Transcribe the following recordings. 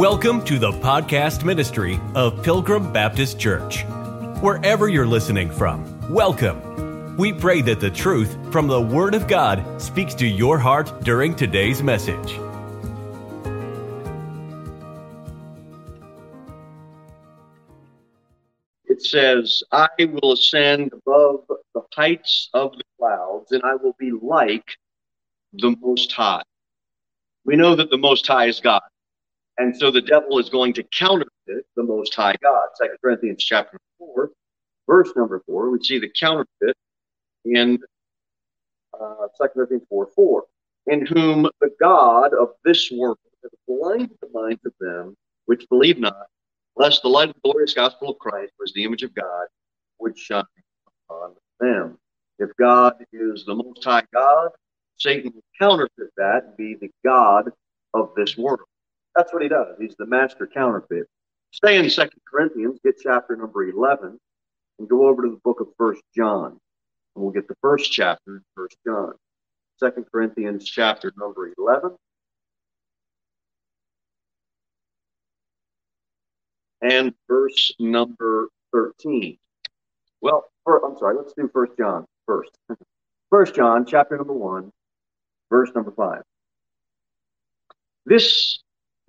Welcome to the podcast ministry of Pilgrim Baptist Church. Wherever you're listening from, welcome. We pray that the truth from the Word of God speaks to your heart during today's message. It says, I will ascend above the heights of the clouds, and I will be like the Most High. We know that the Most High is God. And so the devil is going to counterfeit the Most High God. Second Corinthians chapter 4, verse number 4, we see the counterfeit in uh, 2 Corinthians 4 4, in whom the God of this world has blinded the minds of them which believe not, lest the light of the glorious gospel of Christ, was the image of God, would shine upon them. If God is the Most High God, Satan will counterfeit that and be the God of this world. That's what he does. He's the master counterfeit. Stay in Second Corinthians, get chapter number 11, and go over to the book of First John. And we'll get the first chapter in First John. Second Corinthians chapter number 11. And verse number 13. Well, for, I'm sorry, let's do First John first. First John chapter number 1, verse number 5. This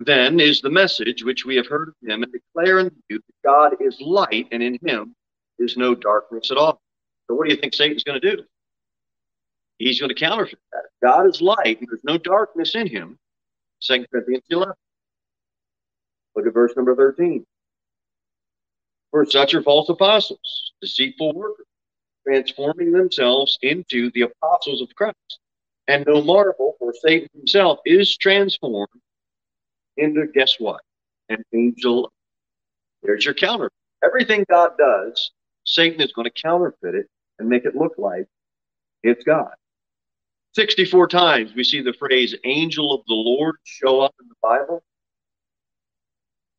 then is the message which we have heard of him and declare unto you that God is light and in him is no darkness at all. So what do you think Satan's going to do? He's going to counterfeit that. God is light and there's no darkness in him. 2 Corinthians 11. Look at verse number 13. For such are false apostles, deceitful workers, transforming themselves into the apostles of Christ. And no marvel, for Satan himself is transformed into guess what? An angel. There's your counter. Everything God does, Satan is going to counterfeit it and make it look like it's God. 64 times we see the phrase angel of the Lord show up in the Bible.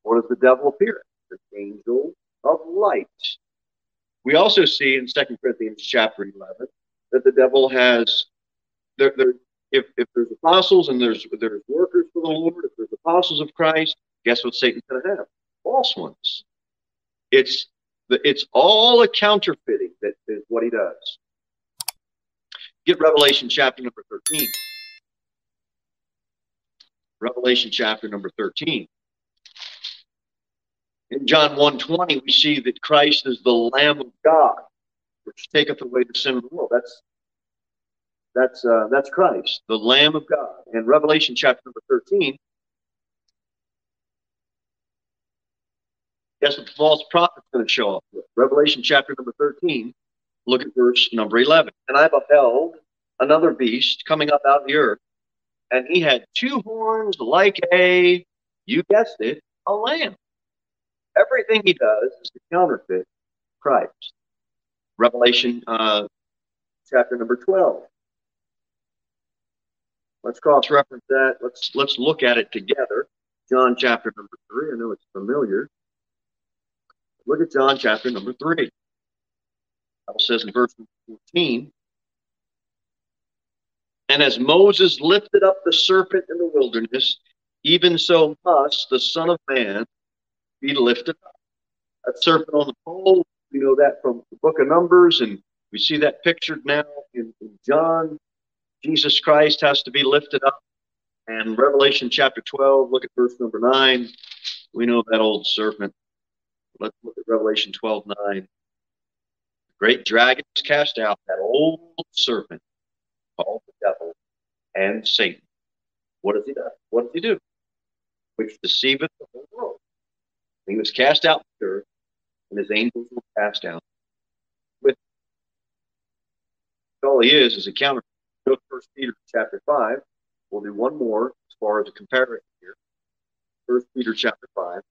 What does the devil appear? The angel of light. We also see in 2 Corinthians chapter 11 that the devil has, there, there, if, if there's apostles and there's there's workers for the Lord, if there's apostles of Christ, guess what Satan's going to have? False ones. It's the, it's all a counterfeiting that is what he does. Get Revelation chapter number 13. Revelation chapter number 13. In John 1:20, we see that Christ is the Lamb of God, which taketh away the sin of the world. That's that's uh, that's Christ, the Lamb of God. In Revelation chapter number 13, guess what the false prophet's going to show up with? Revelation chapter number 13, look at verse number 11. And I beheld another beast coming up out of the earth, and he had two horns like a, you guessed it, a lamb. Everything he does is to counterfeit Christ. Revelation uh, chapter number 12. Let's cross-reference that. Let's let's look at it together. John chapter number three. I know it's familiar. Look at John chapter number three. Bible says in verse 14, and as Moses lifted up the serpent in the wilderness, even so must the Son of Man be lifted up. That serpent on the pole, we know that from the book of Numbers, and we see that pictured now in, in John Jesus Christ has to be lifted up. And Revelation chapter 12, look at verse number 9. We know that old serpent. Let's look at Revelation 12, 9. The great dragon is cast out, that old serpent called the devil and Satan. What does he do? What does he do? Which deceiveth the whole world. He was cast out from earth, and his angels were cast out. With all he is is a counter Go to First Peter chapter five. We'll do one more as far as a comparison here. First Peter chapter five.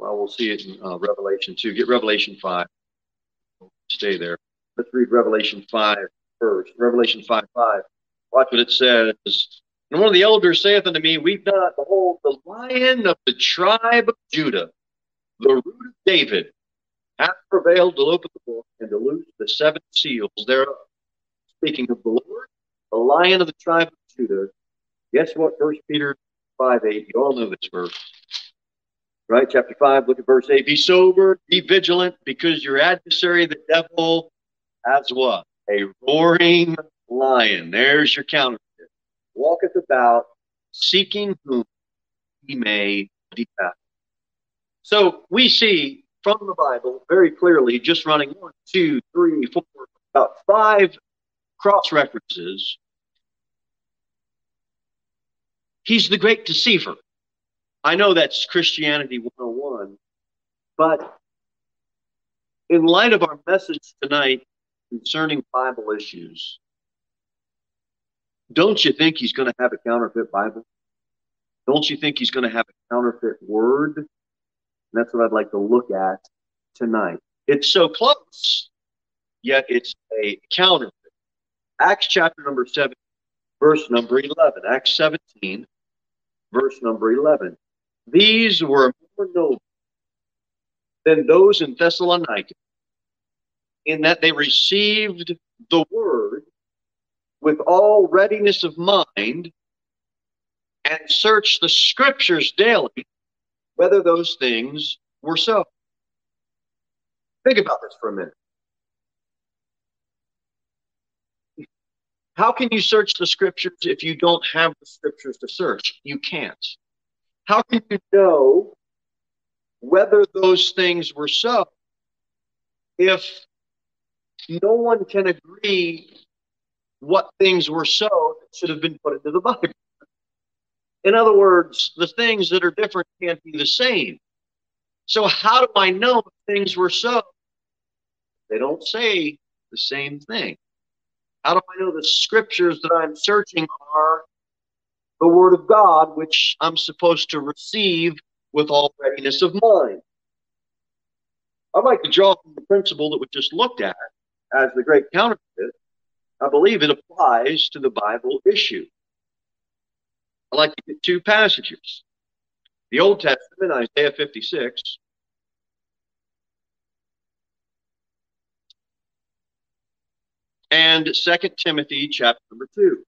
Well, we'll see it in uh, Revelation 2. Get Revelation 5. Stay there. Let's read Revelation 5 first. Revelation 5 5. Watch what it says. And one of the elders saith unto me, Weep not, behold, the lion of the tribe of Judah, the root of David hath prevailed to open the book and to loose the seven seals thereof. Speaking of the Lord, the lion of the tribe of Judah. Guess what? First Peter 5 8. You all know this verse. Right? Chapter 5, look at verse 8. Be sober, be vigilant, because your adversary, the devil, has what? A roaring lion. There's your counterfeit. Walketh about, seeking whom he may devour. So we see from the Bible very clearly, just running one, two, three, four, about five cross references. He's the great deceiver. I know that's Christianity 101, but in light of our message tonight concerning Bible issues, don't you think he's going to have a counterfeit Bible? Don't you think he's going to have a counterfeit word? And that's what I'd like to look at tonight. It's so close, yet it's a counterfeit. Acts chapter number 7, verse number 11. Acts 17, verse number 11. These were more noble than those in Thessalonica, in that they received the word with all readiness of mind and searched the scriptures daily whether those things were so. Think about this for a minute. How can you search the scriptures if you don't have the scriptures to search? You can't. How can you know whether those things were so if no one can agree what things were so that should have been put into the Bible? In other words, the things that are different can't be the same. So, how do I know things were so? They don't say the same thing. How do I know the scriptures that I'm searching are the Word of God, which I'm supposed to receive with all readiness of mind? I'd like to draw from the principle that we just looked at as the great counterfeit. I believe it applies to the Bible issue. I'd like to get two passages. The Old Testament, Isaiah 56, and Second Timothy chapter number 2.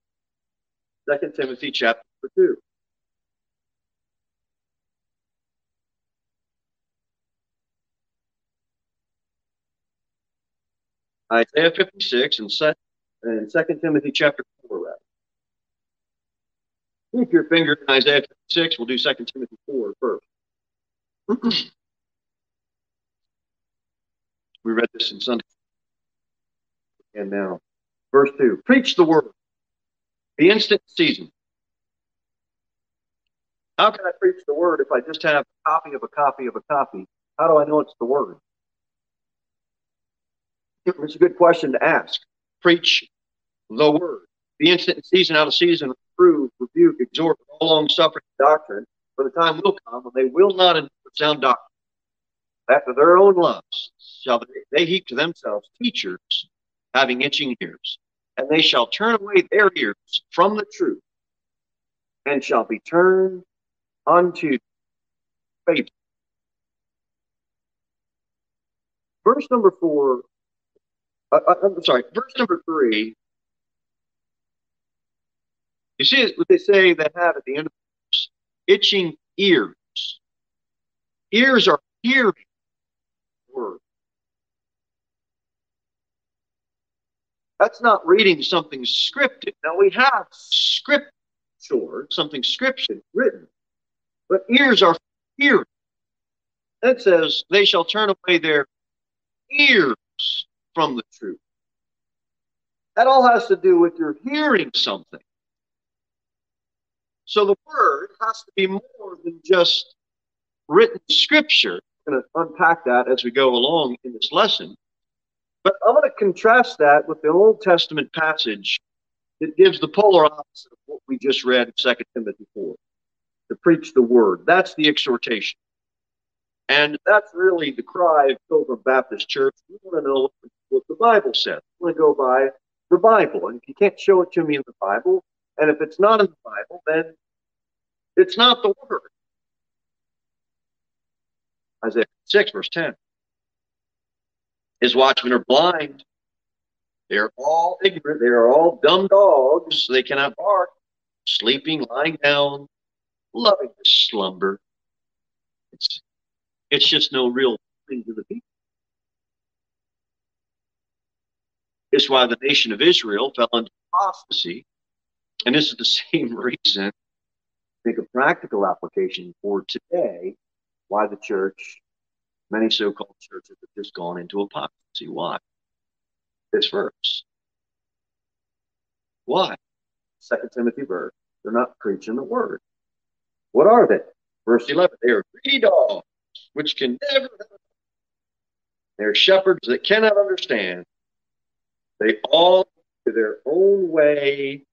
2 Timothy chapter number 2. Isaiah 56 and, set, and 2 Timothy chapter 4, rather. Keep your finger in Isaiah 6. We'll do 2 Timothy 4 first. we read this in Sunday and now. Verse 2 Preach the word, the instant season. How can I preach the word if I just have a copy of a copy of a copy? How do I know it's the word? It's a good question to ask. Preach the word. The instant season out of season, reprove, rebuke, exhort, all long suffering doctrine, for the time will come when they will not endure sound doctrine. After their own lusts shall they, they heap to themselves teachers having itching ears, and they shall turn away their ears from the truth, and shall be turned unto faith. Verse number four, uh, uh, I'm sorry, verse number three. You see what they say they have at the end of the verse? Itching ears. Ears are hearing words. That's not reading something scripted. Now we have scripture, something scripted, written, but ears are hearing. That says, they shall turn away their ears from the truth. That all has to do with your hearing something. So the word has to be more than just written scripture. I'm going to unpack that as we go along in this lesson. But I'm going to contrast that with the Old Testament passage that gives the polar opposite of what we just read in 2 Timothy 4 to preach the word. That's the exhortation. And that's really the cry of Pilgrim Baptist Church. We want to know what the Bible says. We want to go by the Bible. And if you can't show it to me in the Bible, and if it's not in the Bible, then it's not the Word. Isaiah 6, verse 10. His watchmen are blind. They're all ignorant. They are all dumb dogs. They cannot bark, sleeping, lying down, loving to slumber. It's, it's just no real thing to the people. It's why the nation of Israel fell into apostasy. And this is the same reason, make a practical application for today, why the church, many so called churches, have just gone into apostasy. Why? This verse. Why? Second Timothy verse. They're not preaching the word. What are they? Verse 11. They are greedy dogs, which can never. They're shepherds that cannot understand. They all to their own way,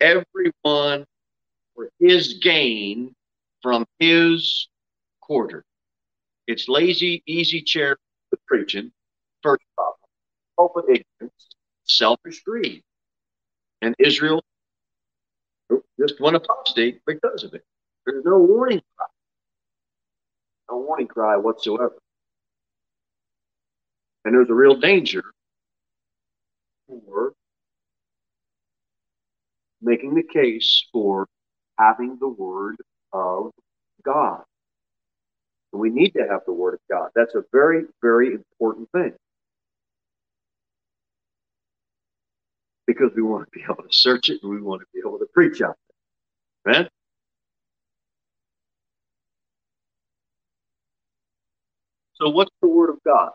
everyone for his gain from his quarter. It's lazy, easy chair preaching. First problem. Open ignorance, selfish greed. And Israel oh, just went apostate because of it. There's no warning cry. No warning cry whatsoever. And there's a real danger for making the case for having the Word of God. We need to have the Word of God. That's a very, very important thing. Because we want to be able to search it and we want to be able to preach out there. Right? So, what's the Word of God?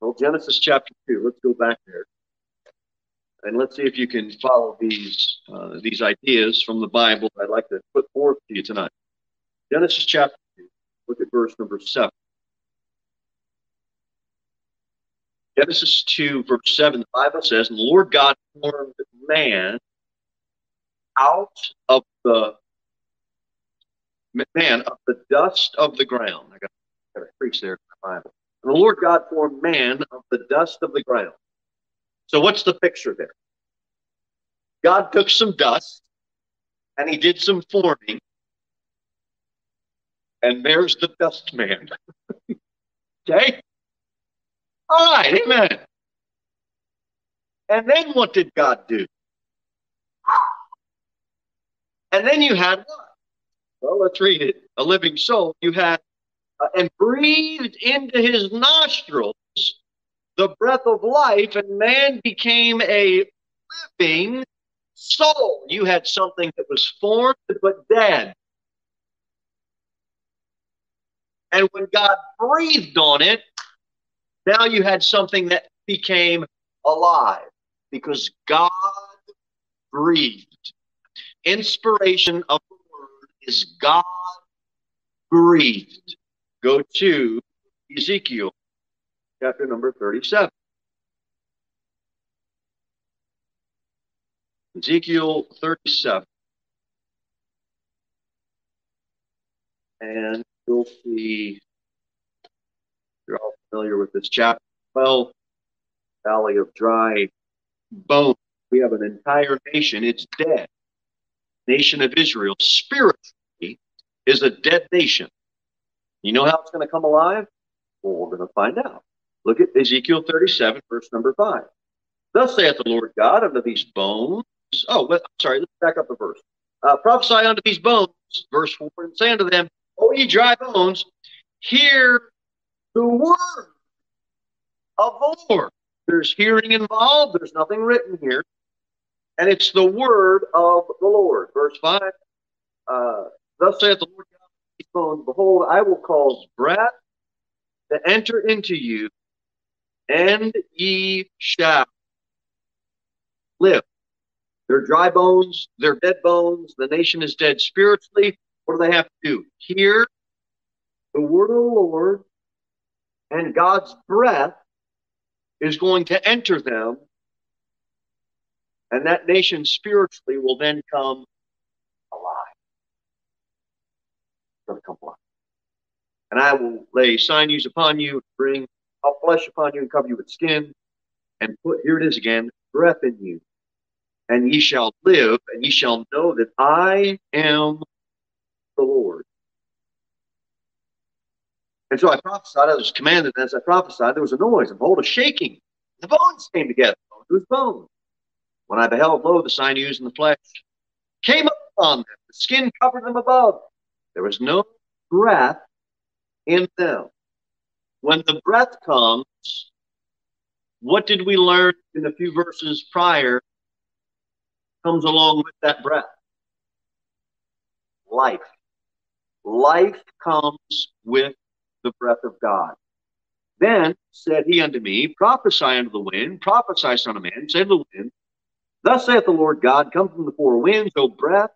Well, Genesis chapter 2. Let's go back there and let's see if you can follow these uh, these ideas from the Bible that I'd like to put forth to you tonight. Genesis chapter 2, look at verse number 7. Genesis 2, verse 7, the Bible says, And the Lord God formed man out of the man of the dust of the ground. I got, got to preach there in the Bible. And the Lord God formed man of the dust of the ground so what's the picture there? God took some dust and he did some forming. And there's the dust man. okay? All right, amen. And then what did God do? And then you had what? Well, let's read it. A living soul. You had, uh, and breathed into his nostrils the breath of life, and man became a living soul. You had something that was formed but dead. And when God breathed on it, now you had something that became alive because God breathed. Inspiration of the word is God breathed. Go to Ezekiel chapter number 37. Ezekiel 37. And you'll see, you're all familiar with this chapter 12, Valley of Dry Bones. We have an entire nation, it's dead. Nation of Israel, spiritually, is a dead nation. You know how it's going to come alive? Well, we're going to find out. Look at Ezekiel 37, verse number 5. Thus saith the Lord God unto these bones. Oh, well, sorry, let's back up a verse. Uh, prophesy unto these bones, verse 4, and say unto them, O ye dry bones, hear the word of the Lord. There's hearing involved, there's nothing written here. And it's the word of the Lord. Verse 5 uh, Thus saith the Lord God Behold, I will cause breath to enter into you, and ye shall live. They're dry bones, they're dead bones, the nation is dead spiritually. What do they have to do? Hear the word of the Lord, and God's breath is going to enter them, and that nation spiritually will then come alive. It's going to come alive. And I will lay sinews upon you, bring I'll flesh upon you and cover you with skin, and put, here it is again, breath in you. And ye shall live, and ye shall know that I am the Lord. And so I prophesied, I was commanded as I prophesied, there was a noise, and behold, a shaking. The bones came together, bones with bones. When I beheld, lo, the sinews and the flesh came up upon them, the skin covered them above. There was no breath in them. When the breath comes, what did we learn in a few verses prior comes along with that breath? Life. Life comes with the breath of God. Then said he unto me, Prophesy unto the wind, prophesy, son of man, say to the wind, Thus saith the Lord God, Come from the four winds, O breath,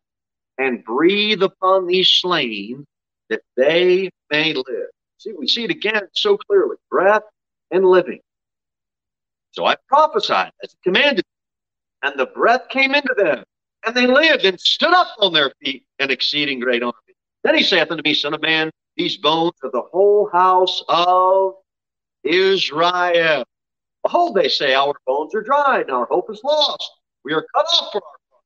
and breathe upon these slain, that they may live. See, we see it again so clearly breath and living. So I prophesied as commanded, and the breath came into them, and they lived and stood up on their feet, an exceeding great army. Then he saith unto me, Son of man, these bones are the whole house of Israel. Behold, they say, Our bones are dried, and our hope is lost. We are cut off from our God.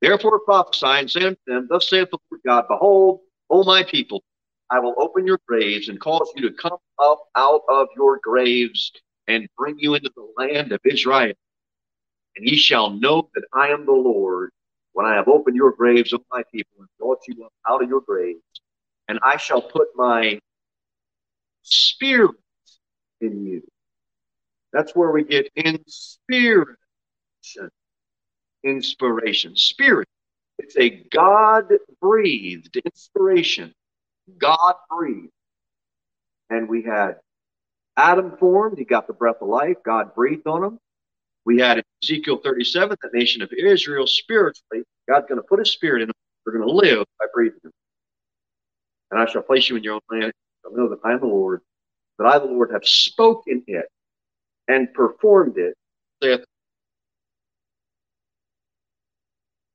Therefore prophesy and say unto them, Thus saith the Lord God, Behold, O my people, I will open your graves and cause you to come up out of your graves and bring you into the land of Israel. And ye shall know that I am the Lord when I have opened your graves, of my people, and brought you up out of your graves. And I shall put my spirit in you. That's where we get inspiration. Inspiration. Spirit. It's a God breathed inspiration. God breathed. And we had Adam formed, he got the breath of life, God breathed on him. We had Ezekiel 37, the nation of Israel spiritually, God's going to put his spirit in them. They're going to live by breathing them. And I shall place you in your own land. You know that I am the Lord, that I, the Lord, have spoken it and performed it.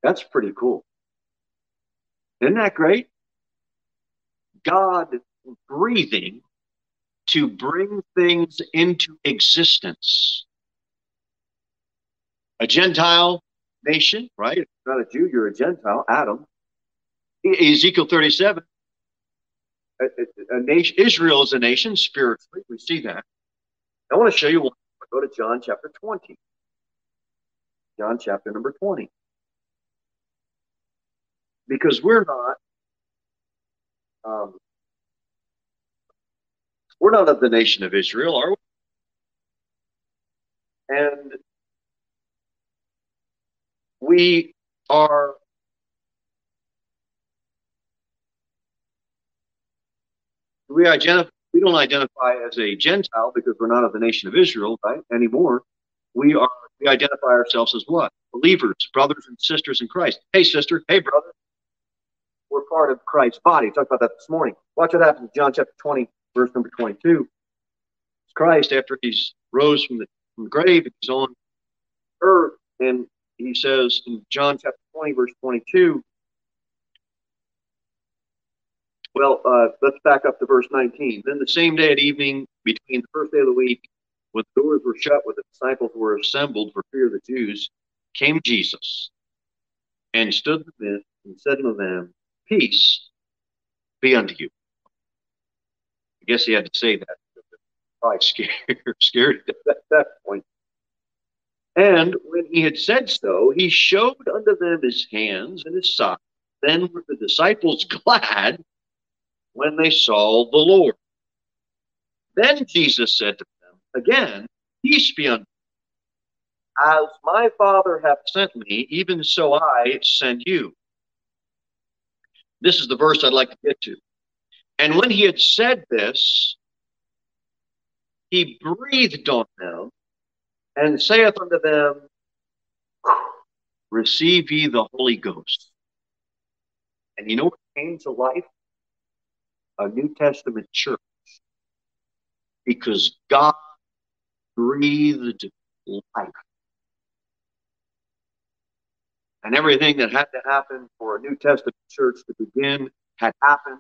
That's pretty cool. Isn't that great? God breathing to bring things into existence. A Gentile nation, right? If you're not a Jew, you're a Gentile, Adam. Ezekiel 37, a, a, a nation, Israel is a nation spiritually. We see that. I want to show you one. Go to John chapter 20. John chapter number 20. Because we're not um, we're not of the nation of Israel, are we? And we are we identify we don't identify as a Gentile because we're not of the nation of Israel, right? Anymore. We are we identify ourselves as what? Believers, brothers and sisters in Christ. Hey sister, hey brother. We're part of Christ's body. We talked about that this morning. Watch what happens in John chapter 20, verse number 22. Christ, after he's rose from the, from the grave, he's on earth, and he says in John chapter 20, verse 22, well, uh, let's back up to verse 19. Then the same day at evening, between the first day of the week, when the doors were shut, when the disciples were assembled for fear of the Jews, came Jesus and stood in the midst and said to them, Peace be unto you. I guess he had to say that. Probably scared, scared at that point. And when he had said so, he showed unto them his hands and his side. Then were the disciples glad when they saw the Lord. Then Jesus said to them again, Peace be unto you. As my Father hath sent me, even so I send you. This is the verse I'd like to get to. And when he had said this, he breathed on them and saith unto them, Receive ye the Holy Ghost. And you know what came to life? a New Testament church because God breathed life. And everything that had to happen for a New Testament church to begin had happened.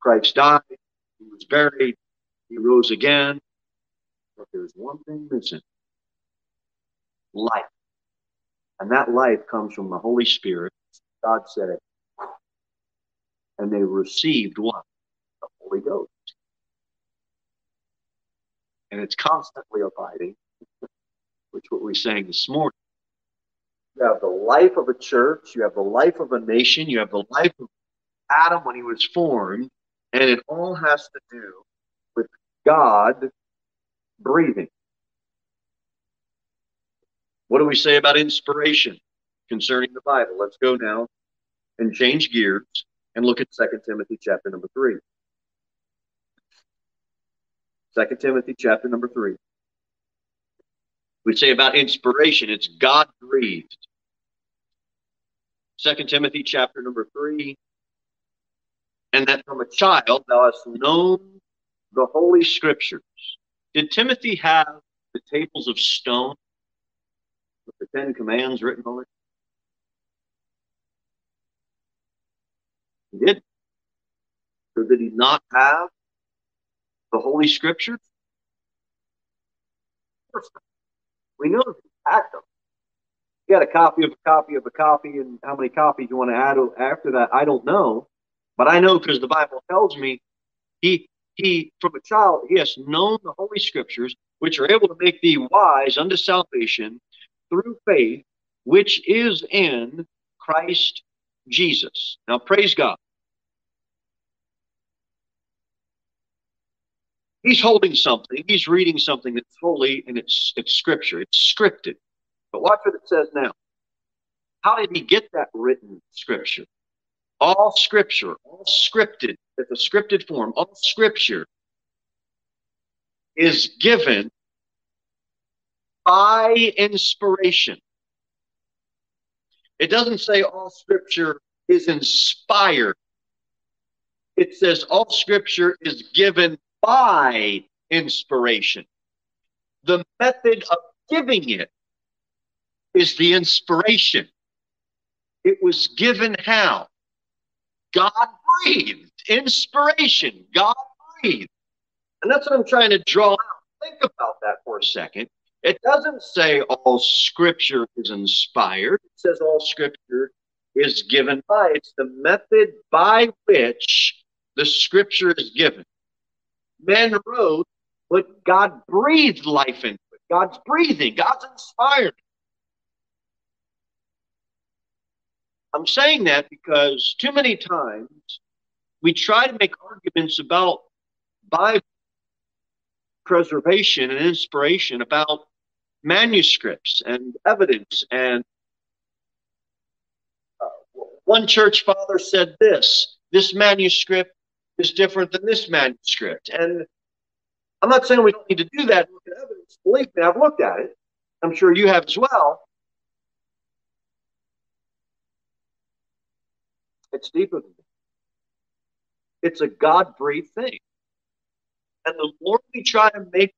Christ died, he was buried, he rose again. But there's one thing missing life. And that life comes from the Holy Spirit. God said it and they received what? The Holy Ghost. And it's constantly abiding, which what we sang this morning. You have the life of a church, you have the life of a nation, you have the life of Adam when he was formed, and it all has to do with God breathing. What do we say about inspiration concerning the Bible? Let's go now and change gears and look at 2 Timothy chapter number 3. 2 Timothy chapter number 3. We say about inspiration, it's God breathed. 2 Timothy chapter number 3. And that from a child thou hast known the Holy Scriptures. Did Timothy have the tables of stone with the Ten Commands written on it? He did. So did he not have the Holy Scriptures? We know that he had them. He had a copy of a copy of a copy, and how many copies you want to add after that, I don't know. But I know because the Bible tells me he he from a child he has known the Holy Scriptures, which are able to make thee wise unto salvation through faith, which is in Christ Jesus. Now praise God. He's holding something. He's reading something that's holy and it's it's scripture. It's scripted. But watch what it says now. How did he get that written scripture? All scripture, all scripted, it's a scripted form, all scripture is given by inspiration. It doesn't say all scripture is inspired. It says all scripture is given by inspiration. The method of giving it is the inspiration. It was given how? God breathed. Inspiration. God breathed. And that's what I'm trying to draw out. Think about that for a second. It doesn't say all scripture is inspired. It says all scripture is given by. It's the method by which the scripture is given men wrote, but God breathed life into it. God's breathing, God's inspired. I'm saying that because too many times we try to make arguments about Bible preservation and inspiration about manuscripts and evidence. And uh, one church father said this this manuscript is different than this manuscript. And I'm not saying we don't need to do that. Look at evidence. Believe me, I've looked at it. I'm sure you have as well. It's deeper than that. It's a God breathed thing. And the more we try to make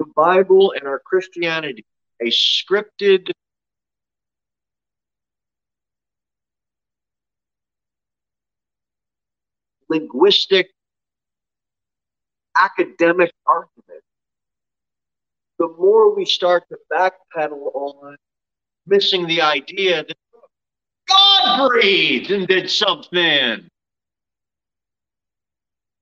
the Bible and our Christianity a scripted linguistic academic argument, the more we start to backpedal on missing the idea that Breathed and did something.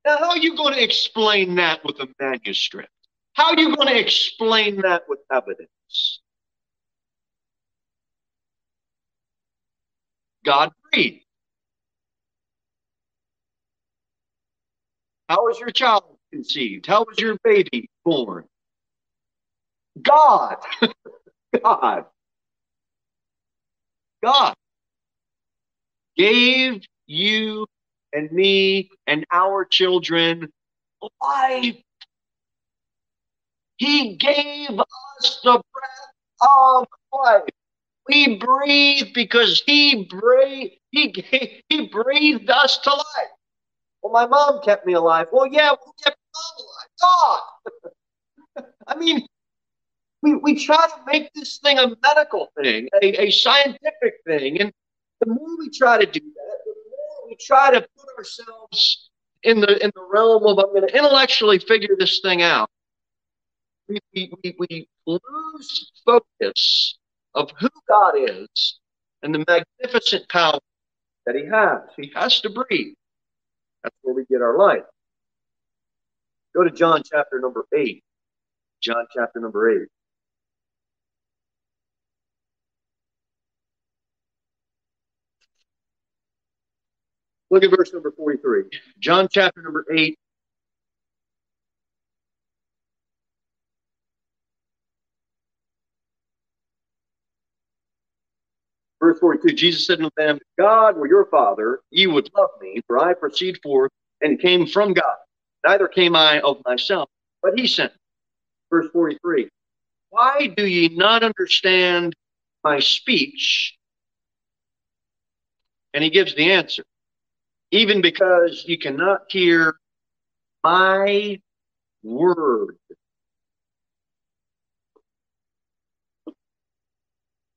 Now, how are you going to explain that with a manuscript? How are you going to explain that with evidence? God breathed. How was your child conceived? How was your baby born? God. God. God gave you and me and our children life. He gave us the breath of life. We breathe because he breathed, he, gave, he breathed us to life. Well, my mom kept me alive. Well, yeah, who kept mom alive? God. I mean, we, we try to make this thing a medical thing, a, a scientific thing. And the more we try to do that, the more we try to put ourselves in the in the realm of I'm going to intellectually figure this thing out. We, we, we lose focus of who God is and the magnificent power that He has. He has to breathe. That's where we get our life. Go to John chapter number 8. John chapter number 8. Look at verse number 43. John chapter number 8. Verse 42 Jesus said unto them, God were your Father, ye would love me, for I proceed forth and came from God. Neither came I of myself, but he sent me. Verse 43 Why do ye not understand my speech? And he gives the answer even because you cannot hear my word.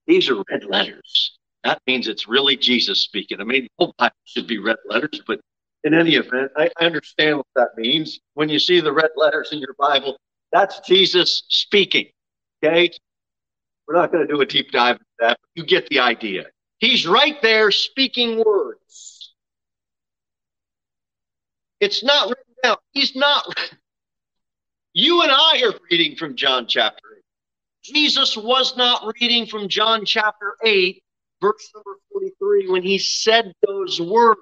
These are red letters. That means it's really Jesus speaking. I mean, the whole Bible should be red letters, but in any event, I, I understand what that means. When you see the red letters in your Bible, that's Jesus speaking. Okay? We're not going to do a deep dive into that, but you get the idea. He's right there speaking words. It's not written down. He's not. You and I are reading from John chapter 8. Jesus was not reading from John chapter 8, verse number 43, when he said those words.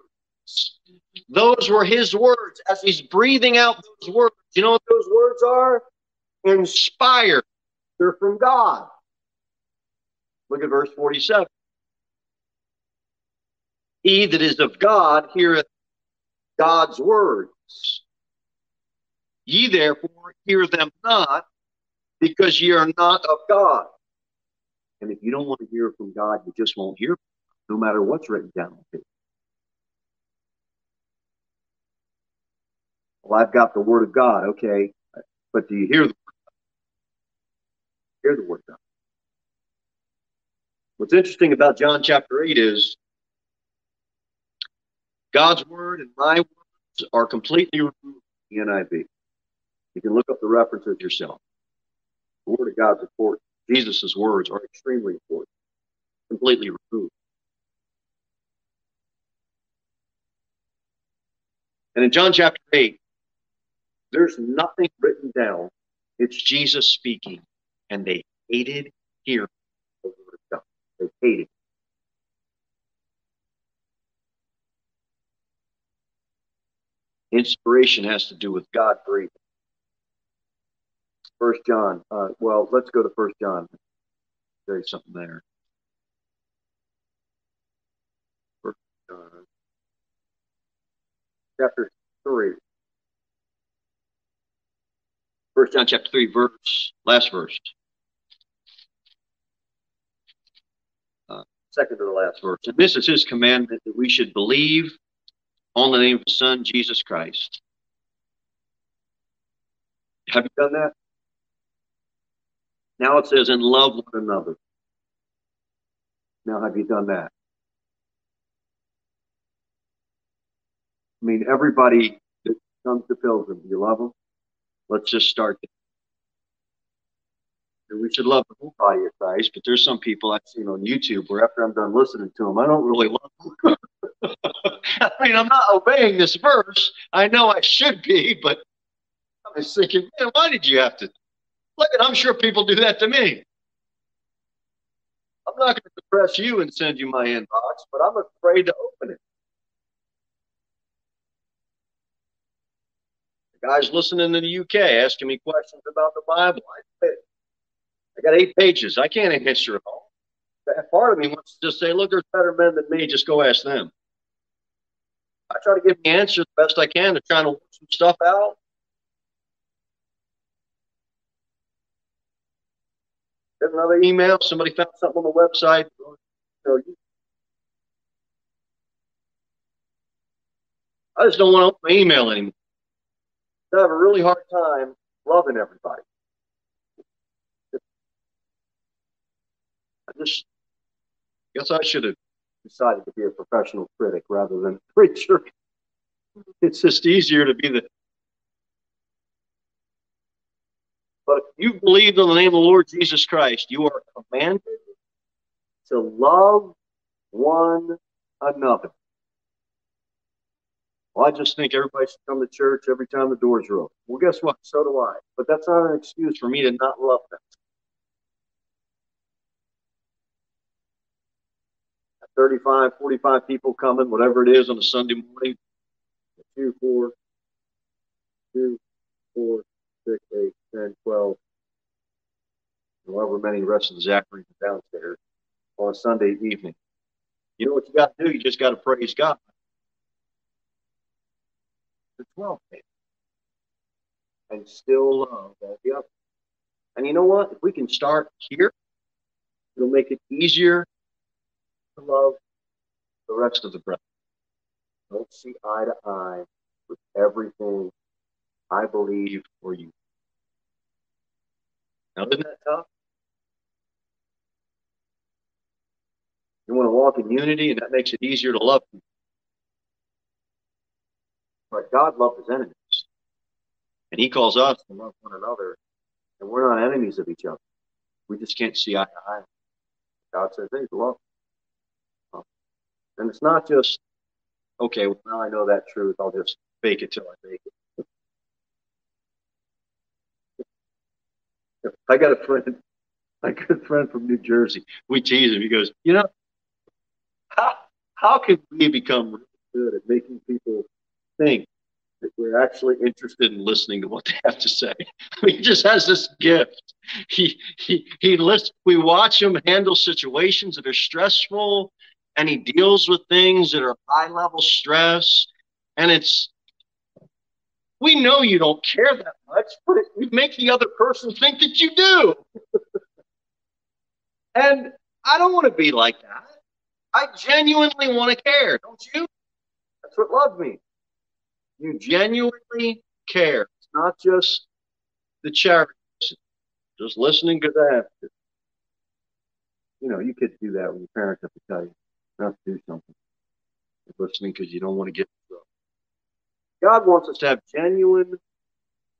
Those were his words as he's breathing out those words. You know what those words are? Inspired. They're from God. Look at verse 47. He that is of God heareth God's words. Ye therefore hear them not, because ye are not of God. And if you don't want to hear from God, you just won't hear, no matter what's written down. Well, I've got the Word of God, okay, but do you hear the hear the Word of God? What's interesting about John chapter 8 is God's Word and my words are completely removed from the NIV. You can look up the references yourself. The Word of God's important. Jesus' words are extremely important, completely removed. And in John chapter 8, there's nothing written down. It's Jesus speaking. And they hated hearing the word of God. They hated. Inspiration has to do with God breathing. First John. Uh, well, let's go to First John. There's something there. First John, chapter three. First John chapter 3, verse, last verse. Uh, second to the last verse. And this is his commandment that we should believe on the name of the Son, Jesus Christ. Have you done that? Now it says, and love one another. Now have you done that? I mean, everybody that comes to Pilgrim, do you love them? Let's just start. We should love the whole body of Christ, but there's some people I've seen on YouTube where after I'm done listening to them, I don't really love them. I mean, I'm not obeying this verse. I know I should be, but I was thinking, man, why did you have to? Look, I'm sure people do that to me. I'm not going to depress you and send you my inbox, but I'm afraid to open it. The guys listening in the UK asking me questions about the Bible. I, I got eight pages. I can't answer it all. Part of me wants to just say, look, there's better men than me. Just go ask them. I try to give the answer the best I can to trying to work some stuff out. Get another email. Somebody found something on the website. You know, I just don't want to open my email anymore. I have a really hard time loving everybody. I just guess I should have decided to be a professional critic rather than a preacher. It's just easier to be the. But if you believe in the name of the Lord Jesus Christ, you are commanded to love one another. Well, I just think everybody should come to church every time the doors are open. Well, guess what? So do I. But that's not an excuse for me to not love them. 35, 45 people coming, whatever it is on a Sunday morning. Two, four, two, four, six, eight, ten, twelve, however many rest of Zachary's downstairs on a Sunday evening. You know what you got to do? You just got to praise God. The 12 days. And still love all the others. And you know what? If we can start here, it'll make it easier to love the rest of the brethren. Don't see eye to eye with everything I believe for you. Now, isn't that tough? You want to walk in unity, and that makes it easier to love people. But God loved his enemies. And he calls us to love one another. And we're not enemies of each other. We just can't see eye to eye. God says, hey, love. And it's not just, okay, well, now I know that truth. I'll just fake it till I make it. I got a friend, my good friend from New Jersey. We tease him. He goes, you know, how, how can we become really good at making people think that we're actually interested in listening to what they have to say? he just has this gift. He he he lists. We watch him handle situations that are stressful and he deals with things that are high level stress. And it's, we know you don't care that much, but you make the other person think that you do. and I don't want to be like that. I genuinely want to care, don't you? That's what love means. You genuinely care. It's not just the charity, just listening to. You know, you could do that when your parents have to tell you not to do something. You're listening because you don't want to get trouble. God wants us to have genuine,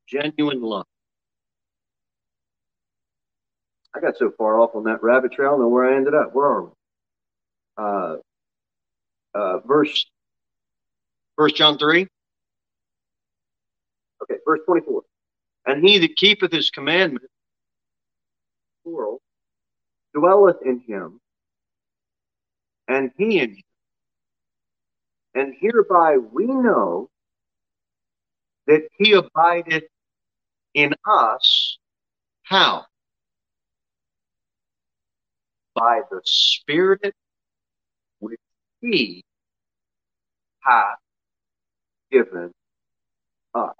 genuine love. I got so far off on that rabbit trail, and where I ended up. Where are we? Uh, uh, verse, First John three. Okay, verse twenty-four. And he that keepeth his commandment, plural, dwelleth in him, and he in you. And hereby we know that he abideth in us. How? By the Spirit which he hath given us.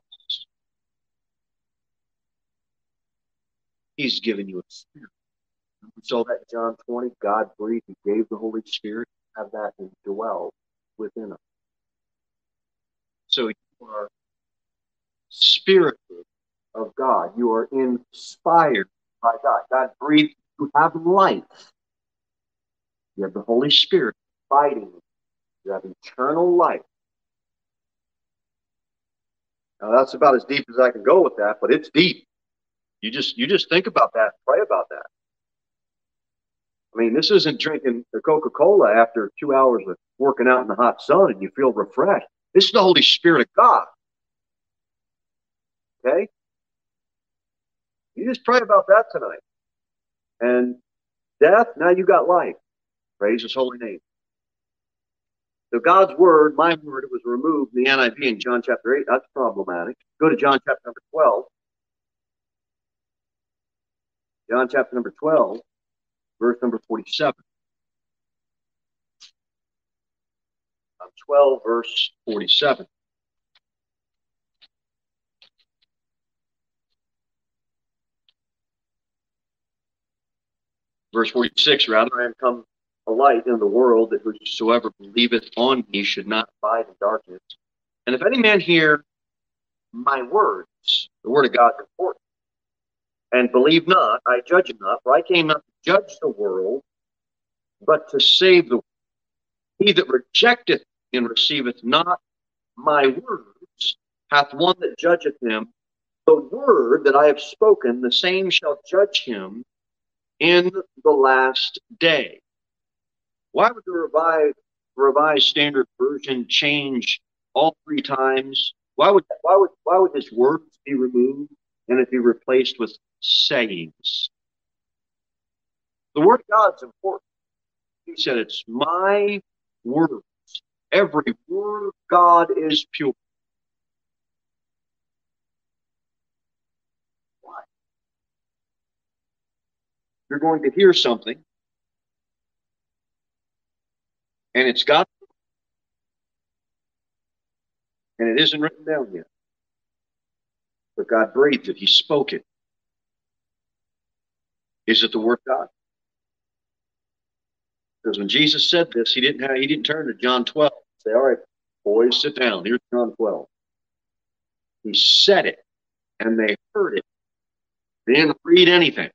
He's given you a spirit. Saw that John 20. God breathed, He gave the Holy Spirit, have that indwell within us. So you are spirited of God. You are inspired by God. God breathed, you have life. You have the Holy Spirit fighting. You have eternal life. Now that's about as deep as I can go with that, but it's deep. You just you just think about that, pray about that. I mean, this isn't drinking the Coca Cola after two hours of working out in the hot sun and you feel refreshed. This is the Holy Spirit of God. Okay? You just pray about that tonight. And death, now you got life. Praise his holy name. So God's word, my word, it was removed in the NIV in John chapter 8. That's problematic. Go to John chapter number 12. John chapter number 12 verse number 47. 12, verse 47. Verse 46, rather, I am come a light in the world that whosoever believeth on me should not abide in darkness. And if any man hear my words, the word of God is important, and believe not, I judge not, for I came not to judge the world, but to save the world. He that rejecteth and receiveth not my words hath one that judgeth him. The word that I have spoken, the same shall judge him in the last day. Why would the revised, revised standard version change all three times. Why would why would why would his words be removed and it be replaced with sayings? The word of God's important. He said, It's my words. Every word of God is pure. Why? You're going to hear something, and it's got, and it isn't written down yet. But God breathed it, He spoke it. Is it the word of God? Because when Jesus said this, he didn't have, he didn't turn to John 12 and say, All right, boys, sit down. Here's John 12. He said it, and they heard it. They didn't read anything.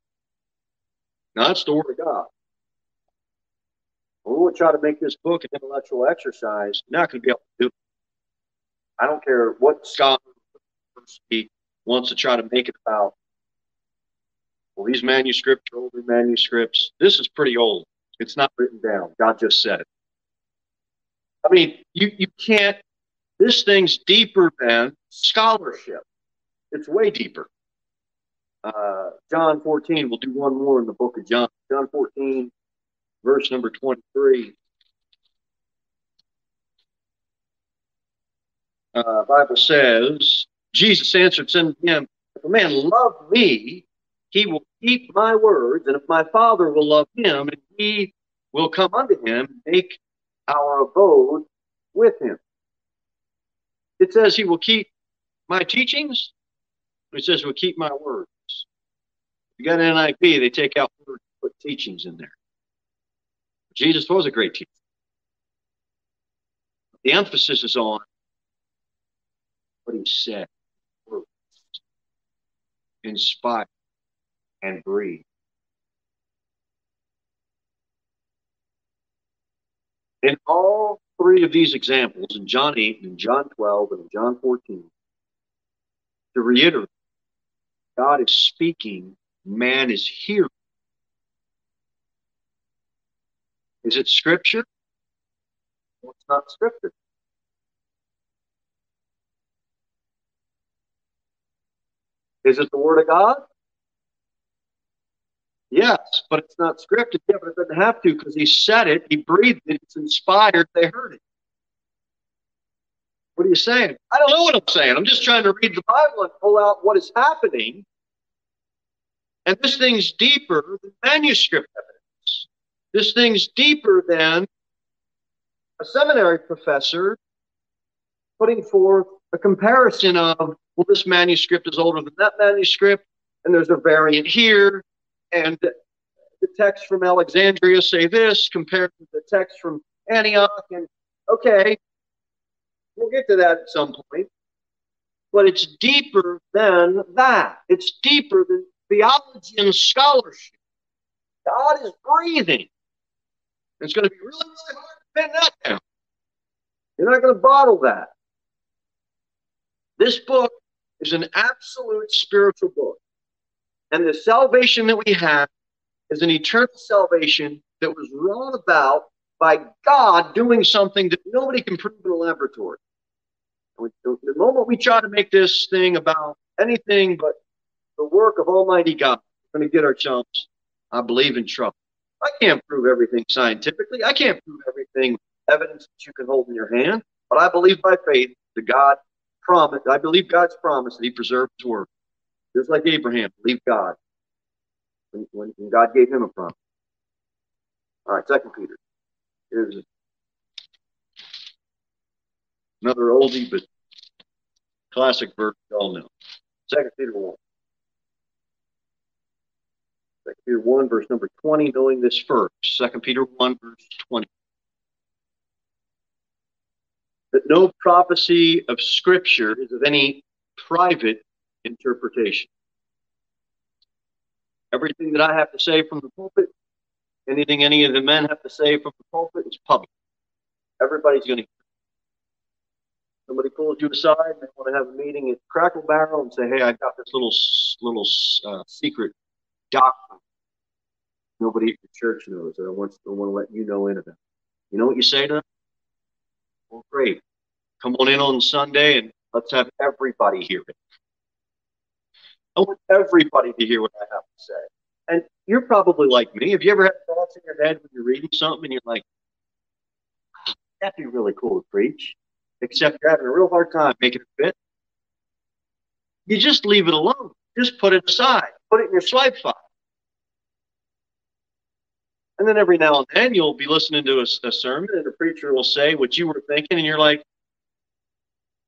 Now that's the word of God. When we try to make this book an intellectual exercise, you're not going to be able to do it. I don't care what scholar wants to try to make it about. Well, these manuscripts are older manuscripts. This is pretty old. It's not written down. God just said it. I mean, you, you can't, this thing's deeper than scholarship. It's way deeper. Uh, John 14, we'll do one more in the book of John. John 14, verse number 23. Uh, Bible says, Jesus answered, said to him, If a man love me, he will keep my words, and if my Father will love him, and he will come unto him, make our abode with him. It says he will keep my teachings. It says will keep my words. You got an NIV, they take out words, and put teachings in there. Jesus was a great teacher. The emphasis is on what he said, words, inspired and breathe. In all three of these examples, in John 8, in John 12, and in John 14, to reiterate, God is speaking, man is hearing. Is it scripture? Well, it's not scripture. Is it the word of God? Yes, but it's not scripted. Yeah, but it doesn't have to because he said it, he breathed it, it's inspired, they heard it. What are you saying? I don't know what I'm saying. I'm just trying to read the Bible and pull out what is happening. And this thing's deeper than manuscript evidence. This thing's deeper than a seminary professor putting forth a comparison of, well, this manuscript is older than that manuscript, and there's a variant here, and the text from Alexandria say this compared to the text from Antioch. And okay, we'll get to that at some point. But it's deeper than that. It's deeper than theology and scholarship. God is breathing. It's going to be really, really hard to pin that down. You're not going to bottle that. This book is an absolute spiritual book. And the salvation that we have is an eternal salvation that was wrought about by God doing something that nobody can prove in a laboratory. The moment we try to make this thing about anything but the work of Almighty God, we're going to get ourselves, I believe, in trouble. I can't prove everything scientifically. I can't prove everything evidence that you can hold in your hand, but I believe by faith that God promised. I believe God's promise that He preserved His word. Just like Abraham, believe God. When, when, when God gave him a promise. All right, Second Peter. Here's another oldie but classic verse you all know. Second Peter 1. Second Peter 1, verse number 20, knowing this first. Second Peter 1, verse 20. That no prophecy of Scripture is of any private interpretation. Everything that I have to say from the pulpit, anything any of the men have to say from the pulpit is public. Everybody's going to hear. Somebody pulls you aside and they want to have a meeting at Cracker Barrel and say, "Hey, I got this little little uh, secret doctrine. Nobody at the church knows. and I want, I want to let you know in about." It. You know what you say to them? Well, great. come on in on Sunday and let's have everybody hear it. I want everybody to hear what I have to say. And you're probably like me. Have you ever had thoughts in your head when you're reading something and you're like, oh, that'd be really cool to preach, except you're having a real hard time making it fit? You just leave it alone. Just put it aside. Put it in your swipe file. And then every now and then you'll be listening to a, a sermon and the preacher will say what you were thinking, and you're like,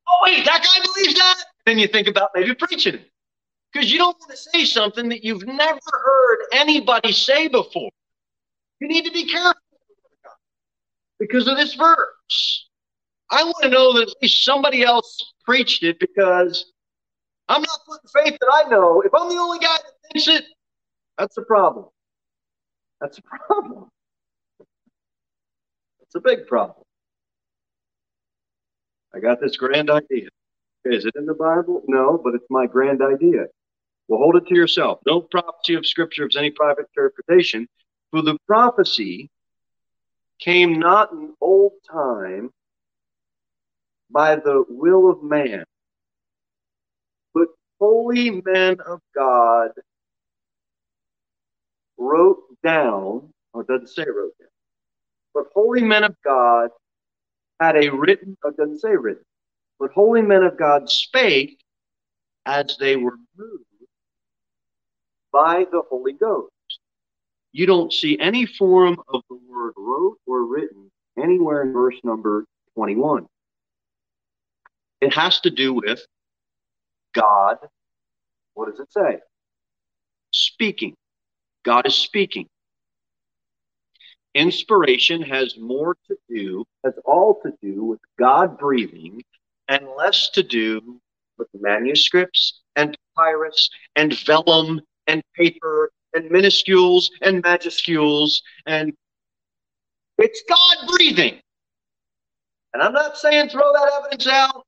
oh, wait, that guy believes that? Then you think about maybe preaching it. Because you don't want to say something that you've never heard anybody say before. You need to be careful because of this verse. I want to know that at least somebody else preached it because I'm not putting faith that I know. If I'm the only guy that thinks it, that's a problem. That's a problem. That's a big problem. I got this grand idea. Is it in the Bible? No, but it's my grand idea. Well, hold it to yourself. No prophecy of Scripture is any private interpretation. For the prophecy came not in old time by the will of man, but holy men of God wrote down, or it doesn't say wrote down, but holy men of God had a written, or doesn't say written, but holy men of God spake as they were moved by the Holy Ghost. You don't see any form of the word wrote or written anywhere in verse number 21. It has to do with God. What does it say? Speaking. God is speaking. Inspiration has more to do, has all to do with God breathing and less to do with manuscripts and papyrus and vellum and paper and minuscules and majuscules and it's God breathing. And I'm not saying throw that evidence out.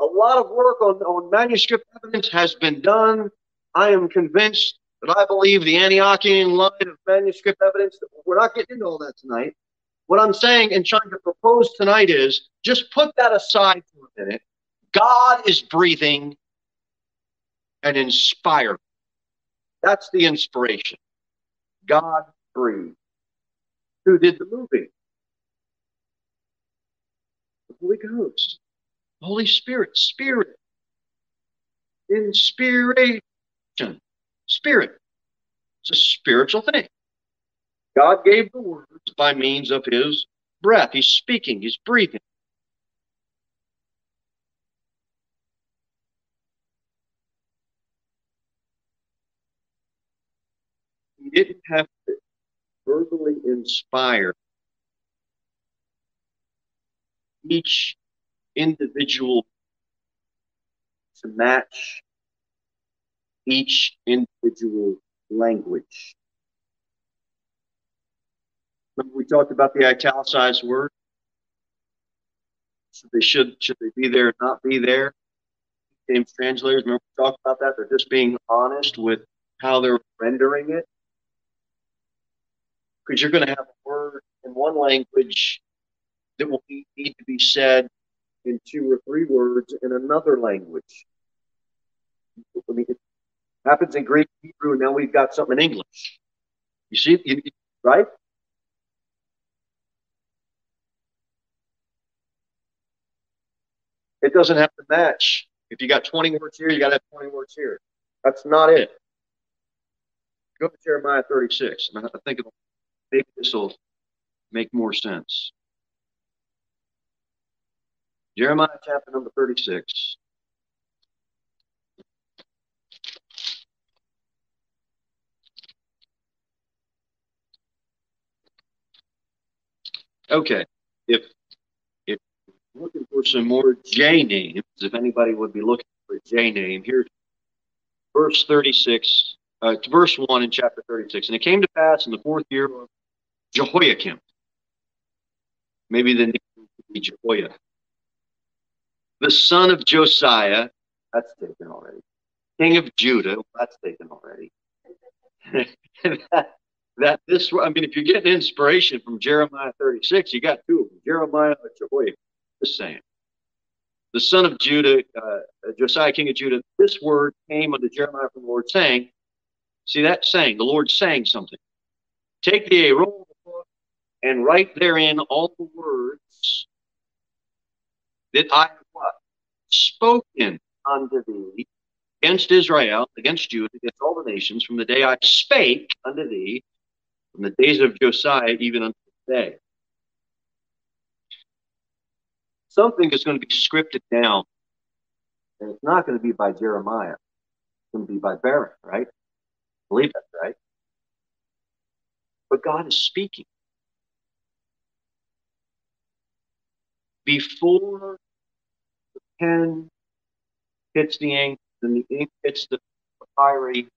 A lot of work on, on manuscript evidence has been done. I am convinced that I believe the Antiochian line of manuscript evidence. We're not getting into all that tonight. What I'm saying and trying to propose tonight is just put that aside for a minute. God is breathing and inspiring. That's the inspiration. God breathed. Who did the moving? The Holy Ghost. Holy Spirit. Spirit. Inspiration. Spirit. It's a spiritual thing. God gave the words by means of his breath. He's speaking, he's breathing. Didn't have to verbally inspire each individual to match each individual language. Remember we talked about the italicized word? So they should should they be there, or not be there? James translators, remember we talked about that? They're just being honest with how they're rendering it because you're going to have a word in one language that will need, to be said in two or three words in another language. I mean, it happens in Greek, Hebrew, and now we've got something in English. You see, you, right? It doesn't have to match. If you got 20 words here, you got to have 20 words here. That's not it. Go to Jeremiah 36. And I think it'll maybe this will make more sense. Jeremiah chapter number 36. Okay, if if looking for some more J names, if anybody would be looking for a J name, here's verse 36, uh, verse 1 in chapter 36. And it came to pass in the fourth year of Jehoiakim. Maybe the name would be Jehoiakim. The son of Josiah, that's taken already. King of Judah, that's taken already. that, that this, I mean, if you're getting inspiration from Jeremiah 36, you got two of them, Jeremiah and Jehoiakim. Just saying. the son of Judah, uh, Josiah, king of Judah, this word came unto Jeremiah from the Lord, saying, See that saying, the Lord saying something. Take thee a roll the and write therein all the words that I have what? Spoken unto thee against Israel, against Judah, against all the nations, from the day I spake unto thee, from the days of Josiah, even unto this day. Something is going to be scripted down, and it's not going to be by Jeremiah. It's going to be by Baruch, right? Believe that, right. But God is speaking. Before the pen hits the ink, and the ink hits the papyri,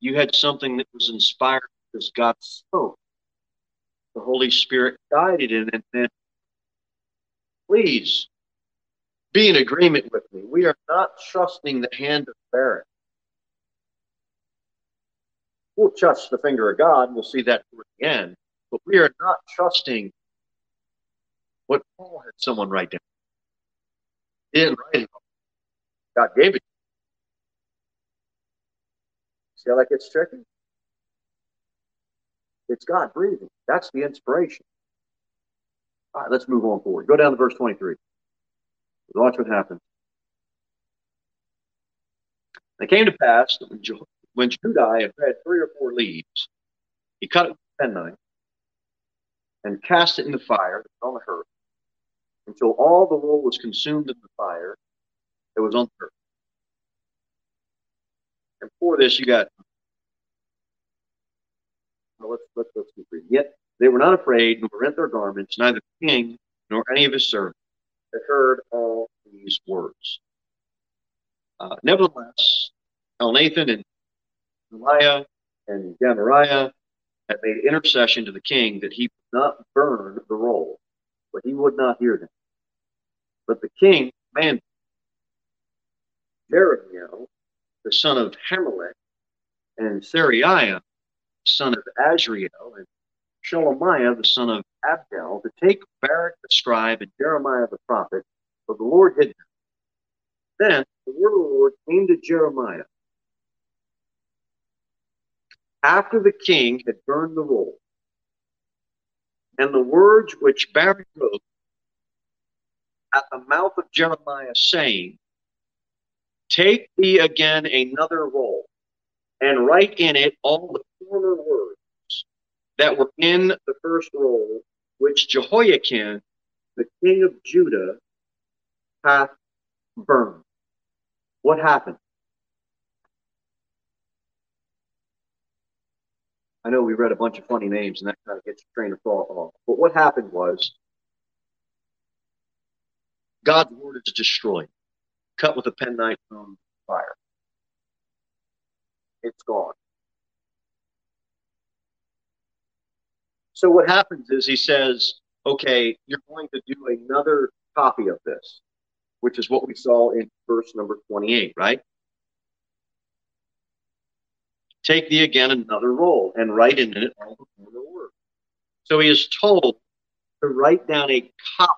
you had something that was inspired because God spoke. The Holy Spirit guided in it, and then please be in agreement with me. We are not trusting the hand of Baruch. We'll trust the finger of God. We'll see that toward the end. But we are not trusting what oh, Paul had someone write down. He didn't write it. God gave it. See how that gets tricky? It's God breathing. That's the inspiration. All right, let's move on forward. Go down to verse 23. Watch what happens. It came to pass that when Jehudi had read three or four leaves, he cut it with a penknife and cast it in the fire on the hearth until all the wool was consumed in the fire that was on the hearth. And for this, you got. Well, let's let's let's keep reading. Yet they were not afraid, nor rent their garments, neither the king nor any of his servants had heard all these words. Uh, nevertheless, Elnathan and Delaiah and Gemariah had made intercession to the king that he would not burn the roll, but he would not hear them. But the king commanded Jerahmeel, the son of Hammelech, and Seraiah, son of Azriel, and Shelemiah, the son of Abdeel, to take Baruch the scribe and Jeremiah the prophet, for the Lord hid them. Then the word of the Lord came to Jeremiah. After the king had burned the roll, and the words which Baruch wrote at the mouth of Jeremiah, saying, Take thee again another roll, and write in it all the former words that were in the first roll, which Jehoiakim, the king of Judah, hath burned. What happened? I know we read a bunch of funny names and that kind of gets your train of thought off. But what happened was God's word is destroyed, cut with a penknife from fire. It's gone. So what happens is he says, okay, you're going to do another copy of this, which is what we saw in verse number 28, right? Take thee again another roll and write in it all the words. So he is told to write down a copy.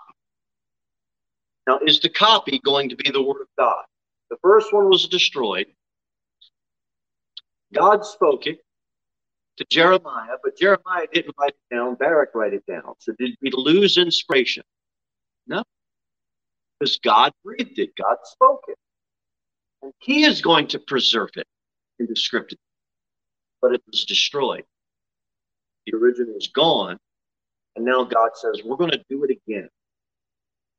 Now, is the copy going to be the word of God? The first one was destroyed. God spoke it to Jeremiah, but Jeremiah didn't write it down. Baruch write it down. So did we lose inspiration? No. Because God breathed it. God spoke it. And he is going to preserve it in the scripted. But it was destroyed. The original is gone. And now God says, we're going to do it again.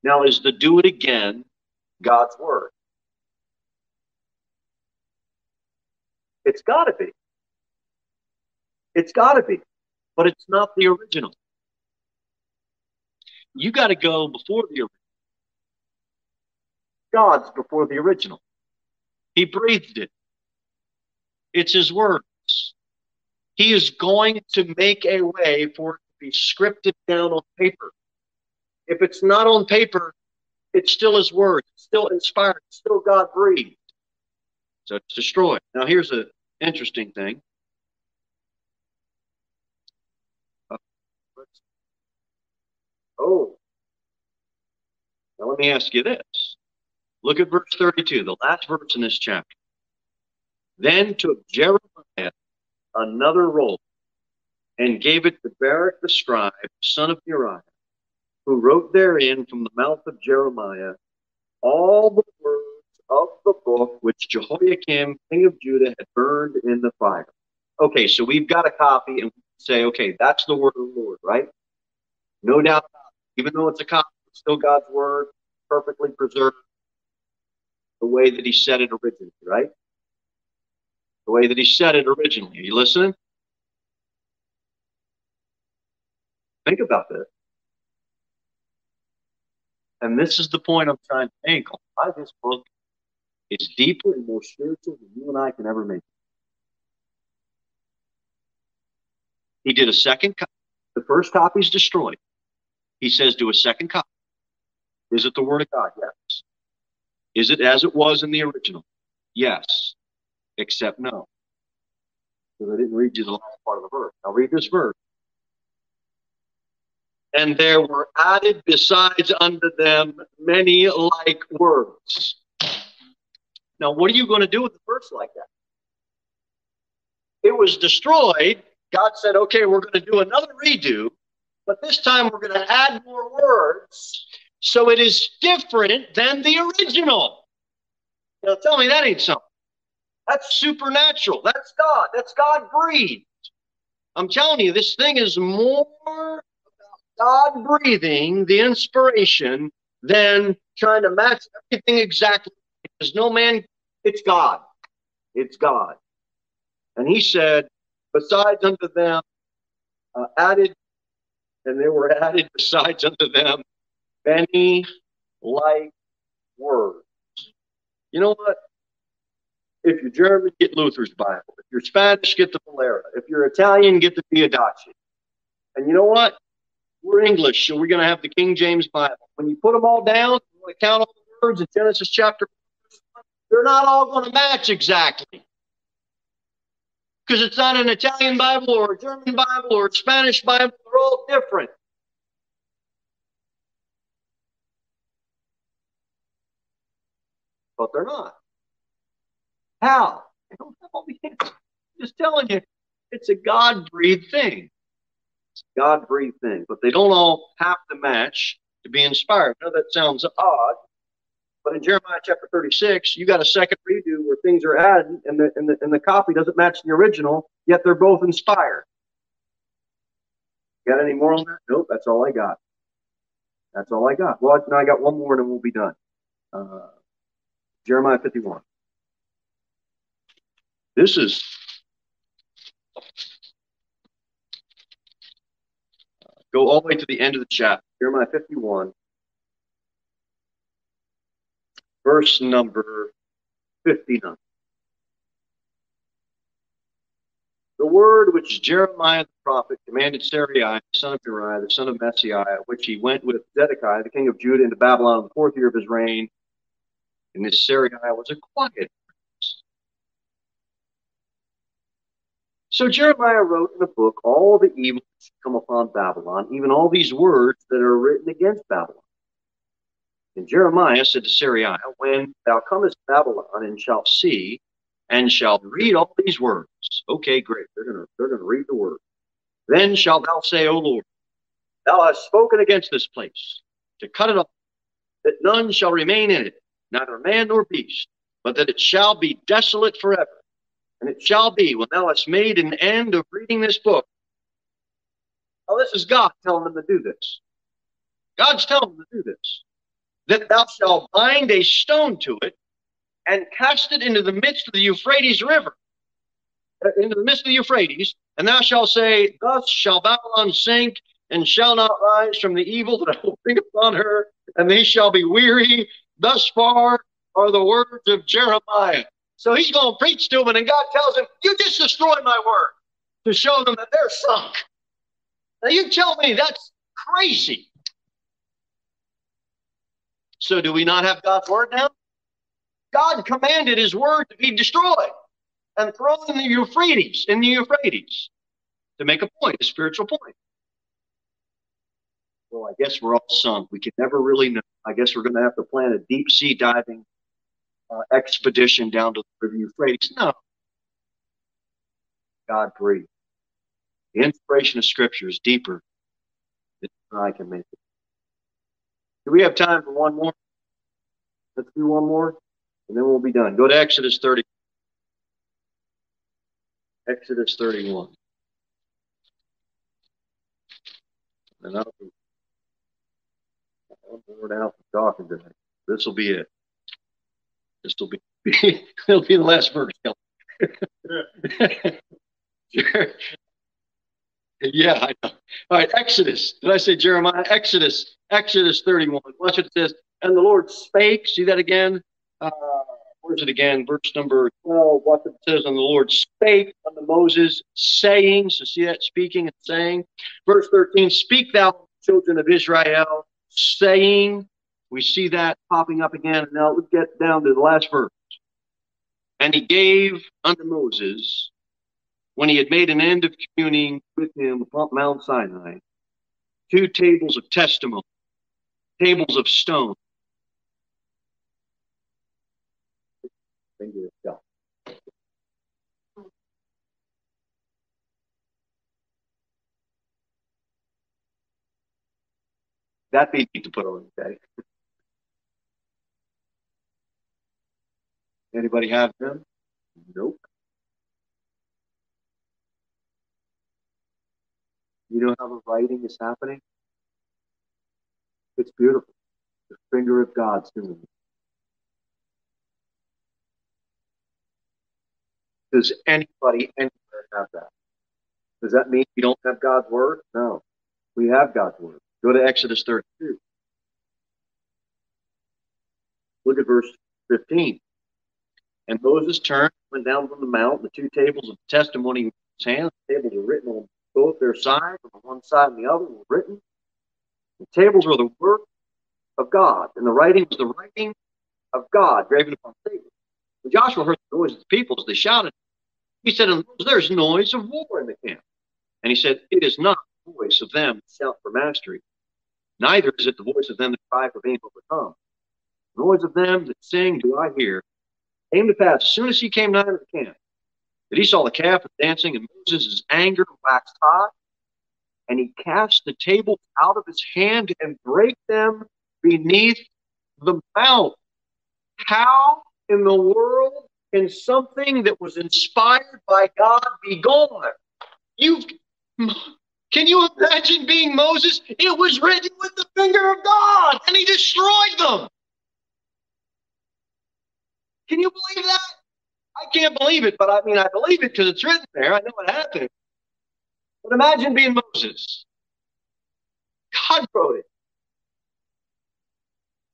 Now, is the do it again God's word? It's got to be. It's got to be, but it's not the original. You got to go before the original. God's before the original. He breathed it. It's his words. He is going to make a way for it to be scripted down on paper. If it's not on paper, it's still his word. It's still inspired. It's still God breathed. So it's destroyed. Now here's an interesting thing. Oh. Now, let me ask you this. Look at verse 32, the last verse in this chapter. Then took Jeremiah another roll and gave it to Baruch the scribe, son of Uriah, who wrote therein from the mouth of Jeremiah all the words of the book which Jehoiakim, king of Judah, had burned in the fire. Okay, so we've got a copy and we say, okay, that's the word of the Lord, right? No doubt, even though it's a copy, it's still God's word, perfectly preserved the way that he said it originally, right? The way that he said it originally. Are you listening? Think about this. And this is the point I'm trying to make why this book is deeper and more spiritual than you and I can ever make. He did a second copy. The first copy is destroyed. He says, do a second copy. Is it the Word of God? Yes. Is it as it was in the original? Yes. Except no. Because I didn't read you the last part of the verse. I'll read this verse and there were added besides unto them many like words. Now, what are you going to do with a verse like that? It was destroyed. God said, okay, we're going to do another redo, but this time we're going to add more words so it is different than the original. Now, tell me that ain't something. That's supernatural. That's God. That's God breathed. I'm telling you, this thing is more God breathing the inspiration than trying to match everything exactly. Because no man, it's God. It's God. And he said, besides unto them, uh, added, and there were added besides unto them many like words. You know what? If you're German, get Luther's Bible. If you're Spanish, get the Valera. If you're Italian, get the Diodati. And you know what? We're English, so we're going to have the King James Bible. When you put them all down, you want to count all the words in Genesis chapter, 1, they're not all going to match exactly. Because it's not an Italian Bible or a German Bible or a Spanish Bible. They're all different. But they're not. How? I don't have all the answers. I'm just telling you, it's a God breathed thing. God breathed thing, but they don't all have to match to be inspired. I know that sounds odd, but in Jeremiah chapter 36, you got a second redo where things are added and the, and the, and the copy doesn't match the original, yet they're both inspired. Got any more on that? Nope, that's all I got. That's all I got. Well, now I got one more and then we'll be done. Uh, Jeremiah 51. This is Go all the way to the end of the chapter, Jeremiah 51, verse number 59. The word which Jeremiah the prophet commanded Seraiah, the son of Uriah, the son of Maaseiah, which he went with Zedekiah, the king of Judah, into Babylon in the fourth year of his reign. And this Seraiah was a quiet So Jeremiah wrote in a book all the evil that come upon Babylon, even all these words that are written against Babylon. And Jeremiah said to Seraiah, When thou comest to Babylon and shalt see and shalt read all these words, okay, great, they're gonna they're gonna read the word. Then shalt thou say, O Lord, thou hast spoken against this place to cut it off, that none shall remain in it, neither man nor beast, but that it shall be desolate forever. And it shall be when thou hast made an end of reading this book. Now, this is God telling them to do this. God's telling them to do this. That thou shalt bind a stone to it and cast it into the midst of the Euphrates River, uh, into the midst of the Euphrates, and thou shalt say, Thus shall Babylon sink and shall not rise from the evil that I will bring upon her, and they shall be weary. Thus far are the words of Jeremiah. So he's going to preach to them, and God tells him, You just destroy my word to show them that they're sunk. Now you tell me that's crazy. So do we not have God's word now? God commanded his word to be destroyed and thrown in the Euphrates, in the Euphrates, to make a point, a spiritual point. well, I guess we're all sunk. We can never really know. I guess we're going to have to plan a deep sea diving uh, expedition down to the River Euphrates. No. God breathed. The inspiration of Scripture is deeper than I can make it. Do we have time for one more? Let's do one more, and then we'll be done. Go to Exodus 30. Exodus 31. And I'll be bored out from. This will be it. This will be it'll be the last verse. Yeah, I know. All right, Exodus. Did I say Jeremiah? Exodus, Exodus 31. Watch what it says. And the Lord spake. See that again? Uh, where's it again? Verse number 12. Watch what it says. And the Lord spake unto Moses, saying. So see that speaking and saying. Verse 13. Speak thou, children of Israel, saying. We see that popping up again. Now let's get down to the last verse. And he gave unto Moses when he had made an end of communing with him upon Mount Sinai, two tables of testimony, tables of stone. That'd neat to put on, okay? Anybody have them? Nope. You know how the writing is happening? It's beautiful. The finger of God's doing it. Does anybody anywhere have that? Does that mean we don't have God's word? No. We have God's word. Go to Exodus 32. Look at verse 15. And Moses turned, went down from the mount, the two tables of testimony in his hand. The tables were written on both their sides, on one side and the other, were written. The tables were the work of God, and the writing was the writing of God graven upon tables. When Joshua heard the noise of the people as they shouted, he said, There's noise of war in the camp. And he said, It is not the voice of them that shout for mastery, neither is it the voice of them that cry for being overcome. The noise of them that sing do I hear. Came to pass, as soon as he came nigh to the camp, that he saw the calf dancing, and Moses' anger waxed hot, and he cast the tables out of his hand and brake them beneath the mount. How in the world can something that was inspired by God be gone? You can you imagine being Moses? It was written with the finger of God, and he destroyed them. Can you believe that? I can't believe it, but I mean, I believe it because it's written there. I know what happened. But imagine being Moses. God wrote it.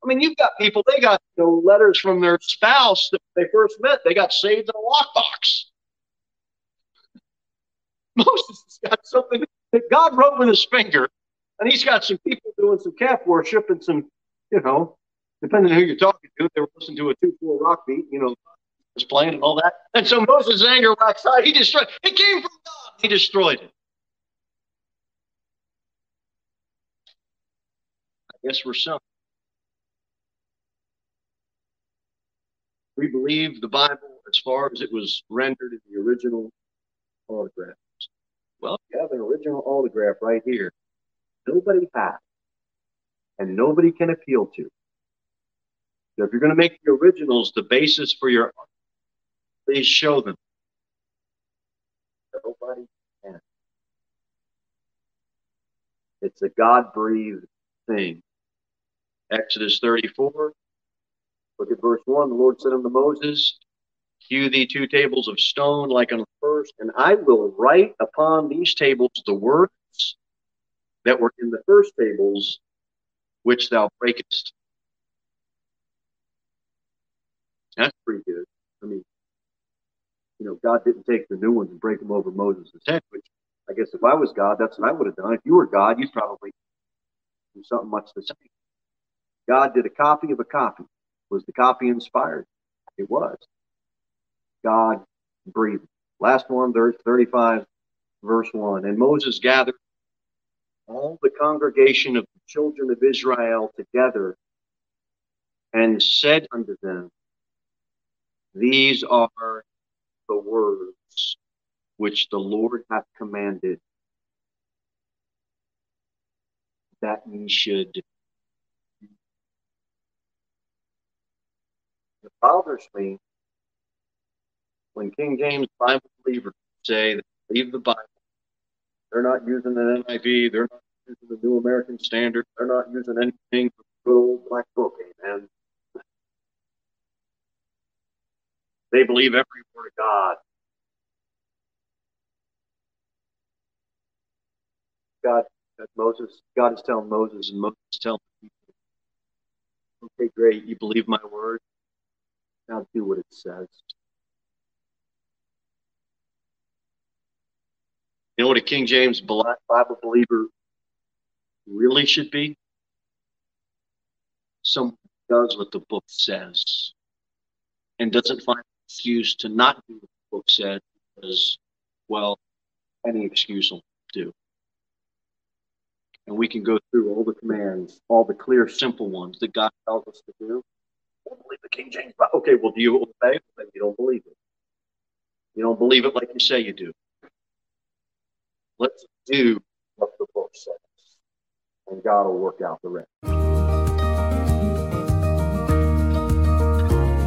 I mean, you've got people, they got know, letters from their spouse that they first met. They got saved in a lockbox. Moses has got something that God wrote with his finger, and he's got some people doing some calf worship and some, you know, depending on who you're talking to, they were listening to a 2 4 rock beat, you know, was playing and all that. And so Moses' anger waxed hot. He destroyed it. came from God. He destroyed it. I guess we're some. We believe the Bible as far as it was rendered in the original autograph. Well, you have an original autograph right here. Nobody has, and nobody can appeal to. If you're going to make the originals the basis for your Please show them. Nobody can. It's a God breathed thing. Exodus 34. Look at verse 1. The Lord said unto Moses, Hew thee two tables of stone like on the first, and I will write upon these tables the words that were in the first tables which thou breakest. That's pretty good. I mean, you know, God didn't take the new ones and break them over Moses' head, which I guess if I was God, that's what I would have done. If you were God, you'd probably do something much the same. God did a copy of a copy. Was the copy inspired? It was. God breathed. Last one, 35, verse 1. And Moses gathered all the congregation of the children of Israel together and said unto them, These are the words which the Lord hath commanded that ye should. It bothers me when King James Bible believers say that believe the Bible. They're not using an NIV. They're not using the New American Standard. They're not using anything from the good old Black Book. Amen. They believe every word of God. God, Moses, God is telling Moses, and Moses is telling people, okay, great, you believe my word. Now do what it says. You know what a King James Bible believer really should be? Someone does what the book says and doesn't find excuse to not do what the book said because, well, any excuse will do. And we can go through all the commands, all the clear, simple ones that God tells us to do. Don't believe the King James Bible. Okay, well, do you obey? Then you don't believe it. You don't believe it like you say you do. Let's do what the book says, and God will work out the rest.